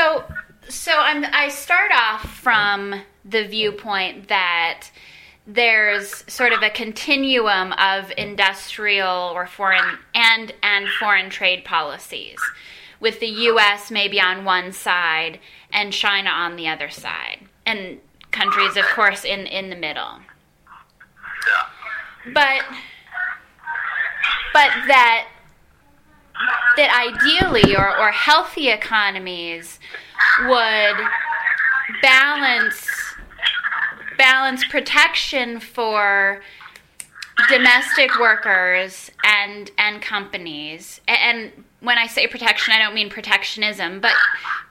So, so I'm, I start off from the viewpoint that there's sort of a continuum of industrial or foreign and and foreign trade policies with the US maybe on one side and China on the other side and countries of course in in the middle. But but that that ideally or, or healthy economies would balance balance protection for domestic workers and and companies. And when i say protection i don't mean protectionism but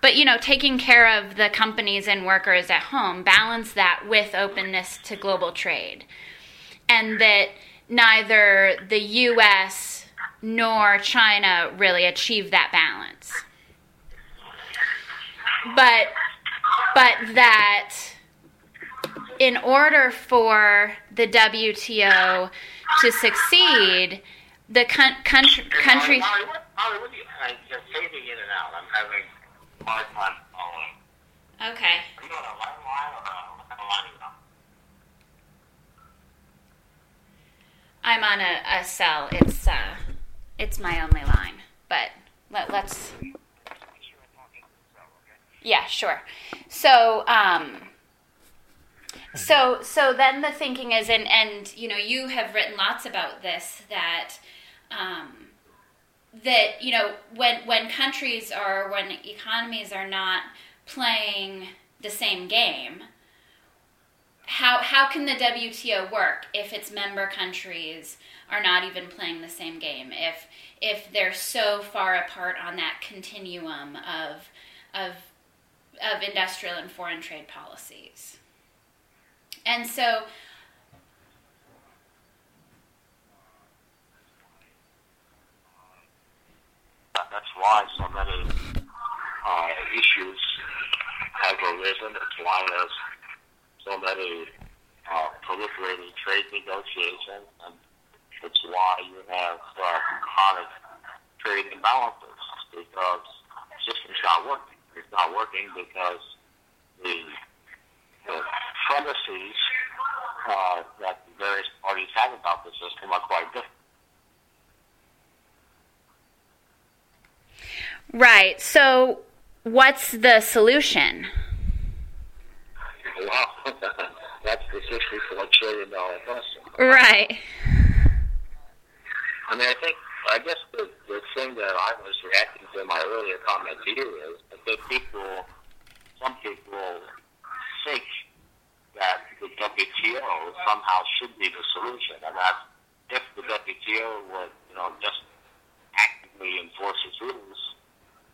but you know taking care of the companies and workers at home balance that with openness to global trade. And that neither the us nor china really achieve that balance but but that in order for the WTO to succeed, the con- country country. Molly, what, Molly, what do you, uh, you're fading in and out. I'm having a hard time following. Okay. Are you on a line line or a, what line are you on? I'm on a, a cell. It's uh, it's my only line. But let, let's. Yeah, sure. So, um, so so then the thinking is, and and you know, you have written lots about this that. Um, that you know when when countries are when economies are not playing the same game how how can the WTO work if its member countries are not even playing the same game if if they're so far apart on that continuum of of of industrial and foreign trade policies and so That's why so many uh, issues have arisen. It's why there's so many uh, proliferating trade negotiations, and it's why you have uh, chronic trade imbalances because the system's not working. It's not working because the, the premises uh, that the various parties have about the system are quite different. right so what's the solution that's the sixty-four trillion dollar question. right I mean, I think, I guess the, the thing that I was reacting to in my earlier comment you is I think people, some people think that the WTO somehow should be the solution, and that if the WTO would, you know, just actively enforce its rules,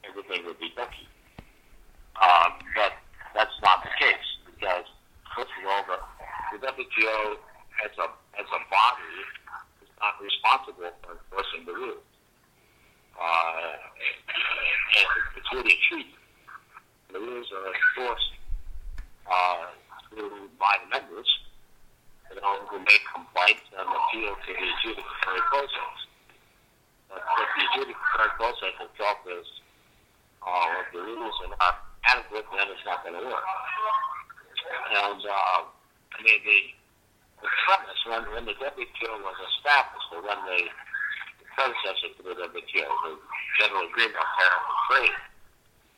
everything would be ducky. Uh, but that's not the case because, first of all, the, the WTO as a as a body is not responsible for enforcing the rules. Uh, it's really a treaty. The rules are enforced uh, through by the members, you know, who make complaints and appeal to the adjudicatory process. But if the adjudicatory process itself is uh, if the rules are not adequate, then it's not going to work. And uh, I mean, the, the premise when, when the WTO was established, or when the, the predecessor to the WTO, the General Agreement on and Trade,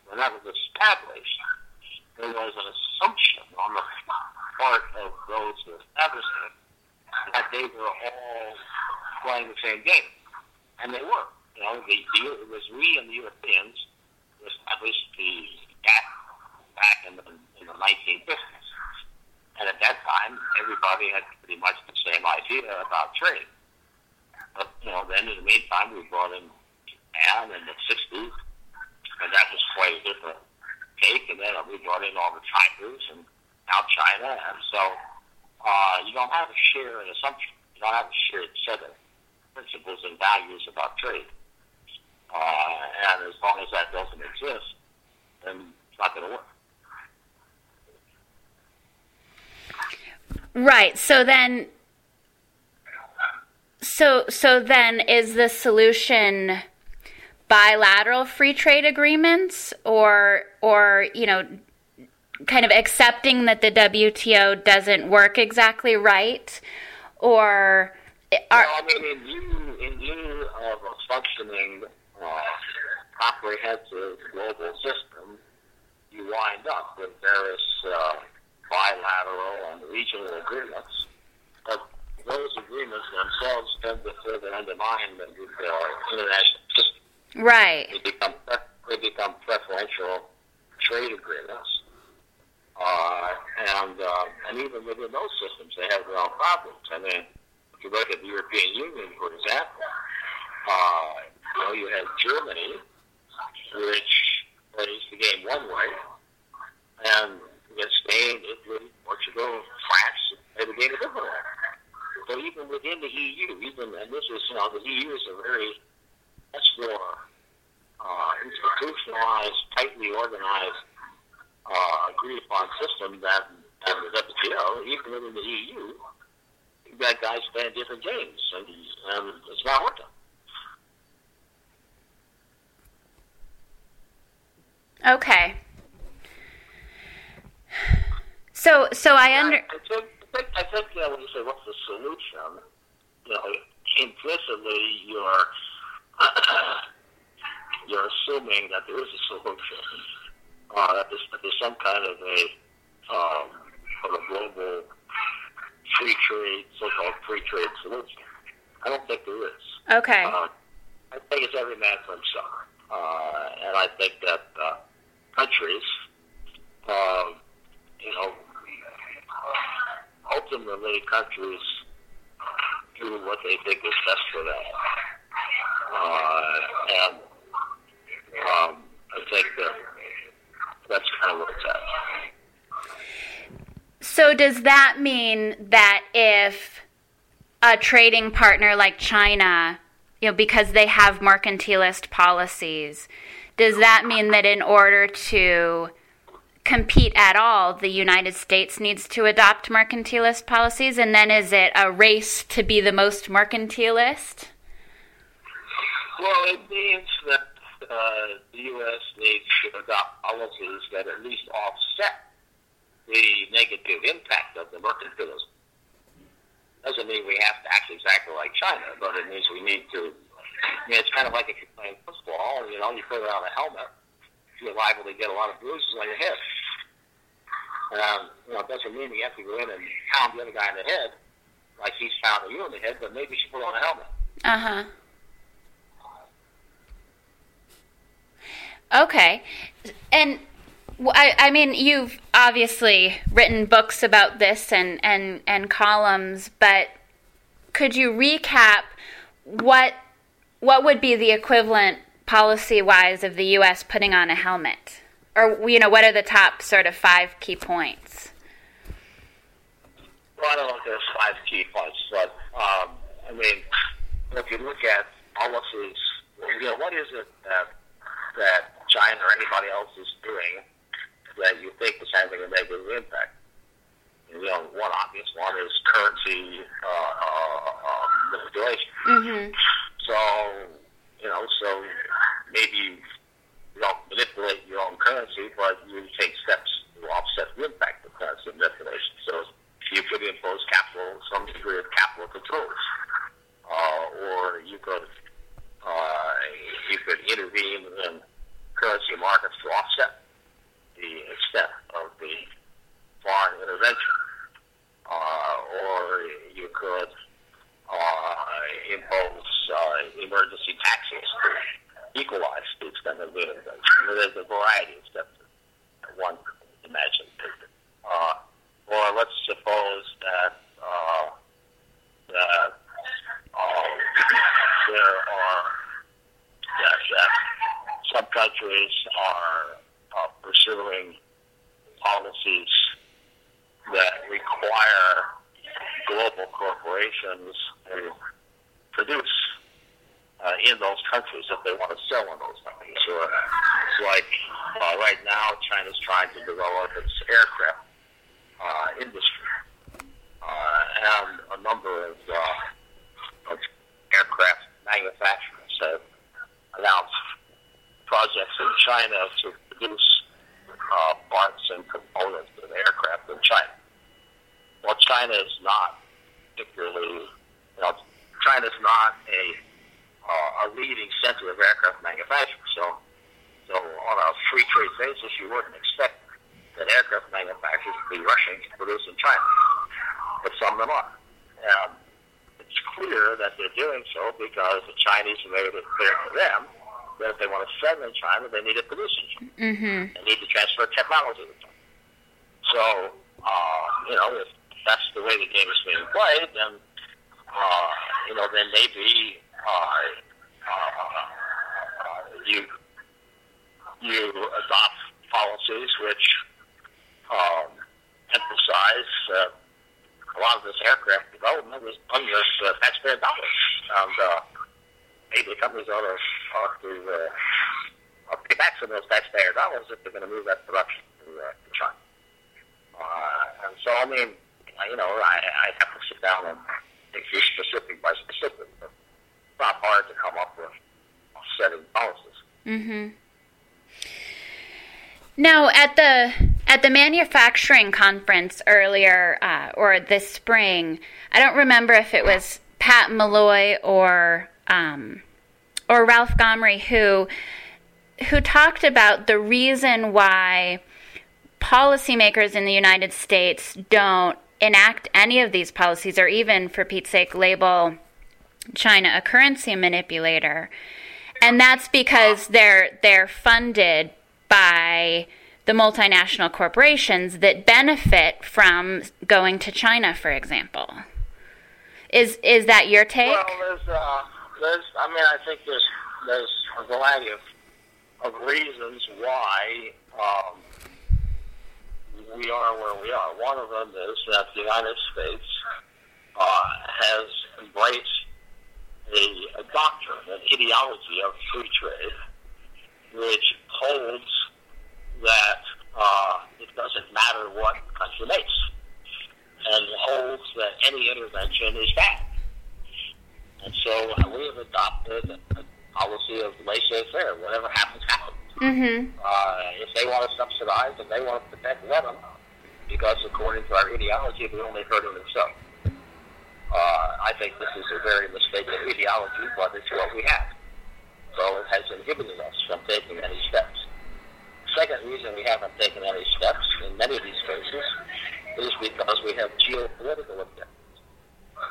when that was established, there was an assumption on the part of those who established it that they were all playing the same game, and they were. You know, the, the it was we and the Europeans who established the GATT back in the, in the 1950s. And at that time, everybody had pretty much the same idea about trade. But, you know, then in the meantime, we brought in Japan in the 60s, and that was quite a different take. And then we brought in all the Chinese and now China. And so uh, you don't have a shared assumption. You don't have a shared set of principles and values about trade. Uh, and as long as that doesn't exist, then it's not going to work. Right. So then so so then is the solution bilateral free trade agreements or or you know kind of accepting that the WTO doesn't work exactly right or are well, I mean in view of a functioning uh, comprehensive global system you wind up with various uh, bilateral and regional agreements but those agreements themselves tend to further undermine the international system Right. They become they become preferential trade agreements, uh, and uh, and even within those systems, they have their own problems. I mean, if you look at the European Union, for example, uh, you know, you have Germany, which plays the game one way, and you Spain, Italy, Portugal, France play the game a different way. So even within the EU, even and this is you know the EU is a very much more uh, institutionalized, tightly organized, uh, agreed upon system than, than the WTO, even within the EU. You've got guys playing different games, and, and it's not working. Okay. So, so I under. I think, I think, I think when you say what's the solution, you know, implicitly you're you're assuming that there is a solution, uh, that, there's, that there's some kind of a um, of global free trade, so-called free trade solution. I don't think there is. Okay. Uh, I think it's every man for himself, uh, and I think that uh, countries, uh, you know, ultimately countries do what they think is best for them. Uh, and um, I think that that's kind of where it's at. So does that mean that if a trading partner like China, you know, because they have mercantilist policies, does that mean that in order to compete at all, the United States needs to adopt mercantilist policies? And then is it a race to be the most mercantilist? Well, it means that uh, the U.S. needs to adopt policies that at least offset the negative impact of the mercantilism. Doesn't mean we have to act exactly like China, but it means we need to. I mean, it's kind of like if you're playing football, you know, you put on a helmet, you're liable to get a lot of bruises on your head. Um, you know, it doesn't mean you have to go in and pound the other guy in the head like he's pounding you in the head, but maybe should put on a helmet. Uh huh. Okay. And I, I mean, you've obviously written books about this and, and, and columns, but could you recap what what would be the equivalent policy wise of the U.S. putting on a helmet? Or, you know, what are the top sort of five key points? Well, I don't know if there's five key points, but um, I mean, if you look at policies, you know, what is it that that China or anybody else is doing that you think is having a negative impact. You know, one obvious one is currency uh, uh, uh, manipulation. Mm-hmm. So, you know, so maybe you don't manipulate your own currency, but you take steps to offset the impact of currency manipulation. So you could impose capital, some degree of capital controls, uh, or you could uh, you could intervene in currency markets to offset the extent of the foreign intervention. Uh, or you could uh, impose uh, emergency taxes to equalize the extent of the intervention. There's a variety of steps that one could imagine. Uh, or let's suppose that uh, that uh, there are that, that some are uh, pursuing policies that require global corporations to produce uh, in those countries if they want to sell in those countries. Or it's like uh, right now, China's trying to develop its aircraft uh, industry, uh, and a number of, uh, of aircraft manufacturers have announced projects in China to produce uh, parts and components of aircraft in China. Well, China is not particularly, you know, China is not a uh, a leading center of aircraft manufacturing. So, so on a free trade basis, you wouldn't expect that aircraft manufacturers would be rushing to produce in China, but some of them are. And it's clear that they're doing so because the Chinese made it clear to them that if they want to sell in China, they need to produce in China. Mm-hmm. They need to transfer technology to China. So, uh, you know, if that's the way the game is being played, then, uh, you know, then maybe uh, uh, you you adopt policies which um, emphasize uh, a lot of this aircraft development is under uh, taxpayer dollars, and uh, maybe ought to, ought to uh, pay back some of those taxpayer dollars if they're going to move that production to, uh, to China. Uh, and so, I mean, you know, I, I have to sit down and think specific by specific, but it's not hard to come up with setting policies. Mm-hmm. Now, at the at the manufacturing conference earlier uh, or this spring, I don't remember if it was Pat Mulloy or um, or Ralph Gomory who who talked about the reason why policymakers in the United States don't enact any of these policies, or even, for Pete's sake, label China a currency manipulator, and that's because they're they're funded by the multinational corporations that benefit from going to China, for example. Is is that your take? Well, there's. I mean, I think there's there's a variety of of reasons why um, we are where we are. One of them is that the United States uh, has embraced a, a doctrine, an ideology of free trade, which holds that uh, it doesn't matter what the country makes, and holds that any intervention is bad. And so uh, we have adopted a policy of laissez-faire. Whatever happens, happens. Mm-hmm. Uh, if they want to subsidize and they want to protect, let them, because according to our ideology, we're only hurting themselves. Uh, I think this is a very mistaken ideology, but it's what we have. So it has inhibited us from taking any steps. Second reason we haven't taken any steps in many of these cases is because we have geopolitical objectives.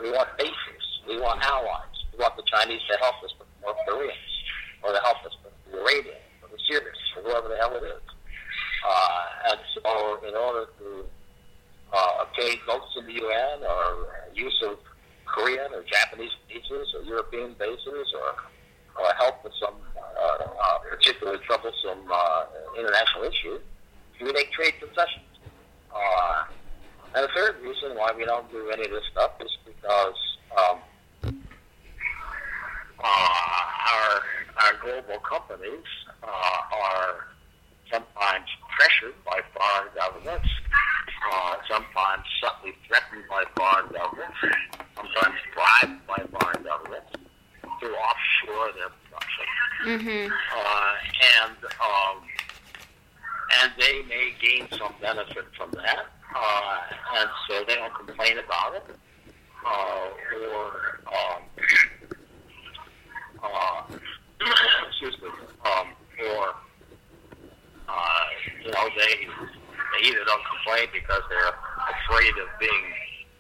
We want bases. We want allies. We want the Chinese to help us with North Koreans, or to help us with the Iranians, or the Syrians, or whoever the hell it is. Uh, and so, in order to uh, obtain votes in the UN, or use of Korean or Japanese bases, or European bases, or, or help with some uh, uh, particularly troublesome uh, international issue, we make trade concessions. Uh, and the third reason why we don't do any of this stuff is because um, our our global companies uh, are sometimes pressured by foreign governments, uh, sometimes subtly threatened by foreign governments, sometimes bribed by foreign governments to offshore their production. Mm-hmm. Uh, and um, and they may gain some benefit from that, uh, and so they don't complain about it, uh, or um, uh, excuse me, um, or uh, you know they they because they're afraid of being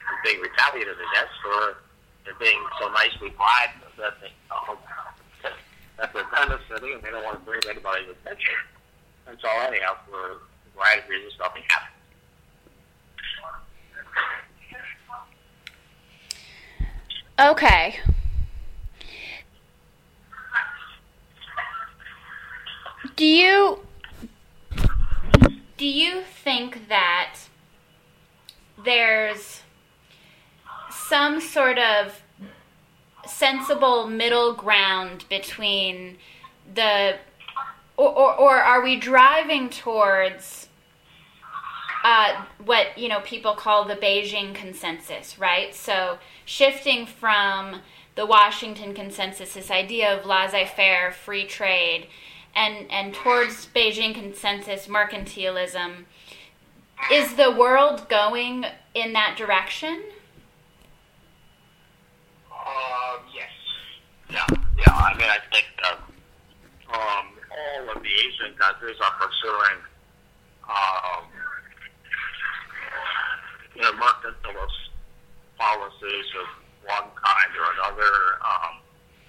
of being retaliated against, or they're being so nicely bribed that they um, that they're benefiting and they don't want to bring anybody's attention. And so anyhow, for a variety of reasons, nothing happens. Okay. Do you do you think that there's some sort of sensible middle ground between the or, or, or are we driving towards uh, what you know people call the Beijing consensus, right? So shifting from the Washington consensus, this idea of laissez-faire, free trade, and and towards Beijing consensus mercantilism. Is the world going in that direction? Um, yes. Yeah, yeah. I mean, I think um, all of the Asian countries are pursuing, um, you know, mercantilist policies of one kind or another. Um,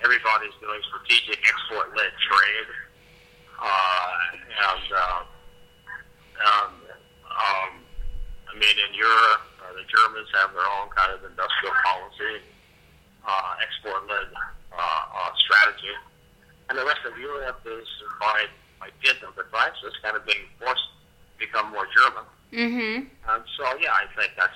everybody's doing strategic export-led trade, uh, and uh, um, um, I mean, in Europe, uh, the Germans have their own kind of industrial policy uh, export-led uh, uh, strategy, and the rest of Europe is by by dint of the crisis kind of being forced to become more German. Mm-hmm. And so, yeah, I think that's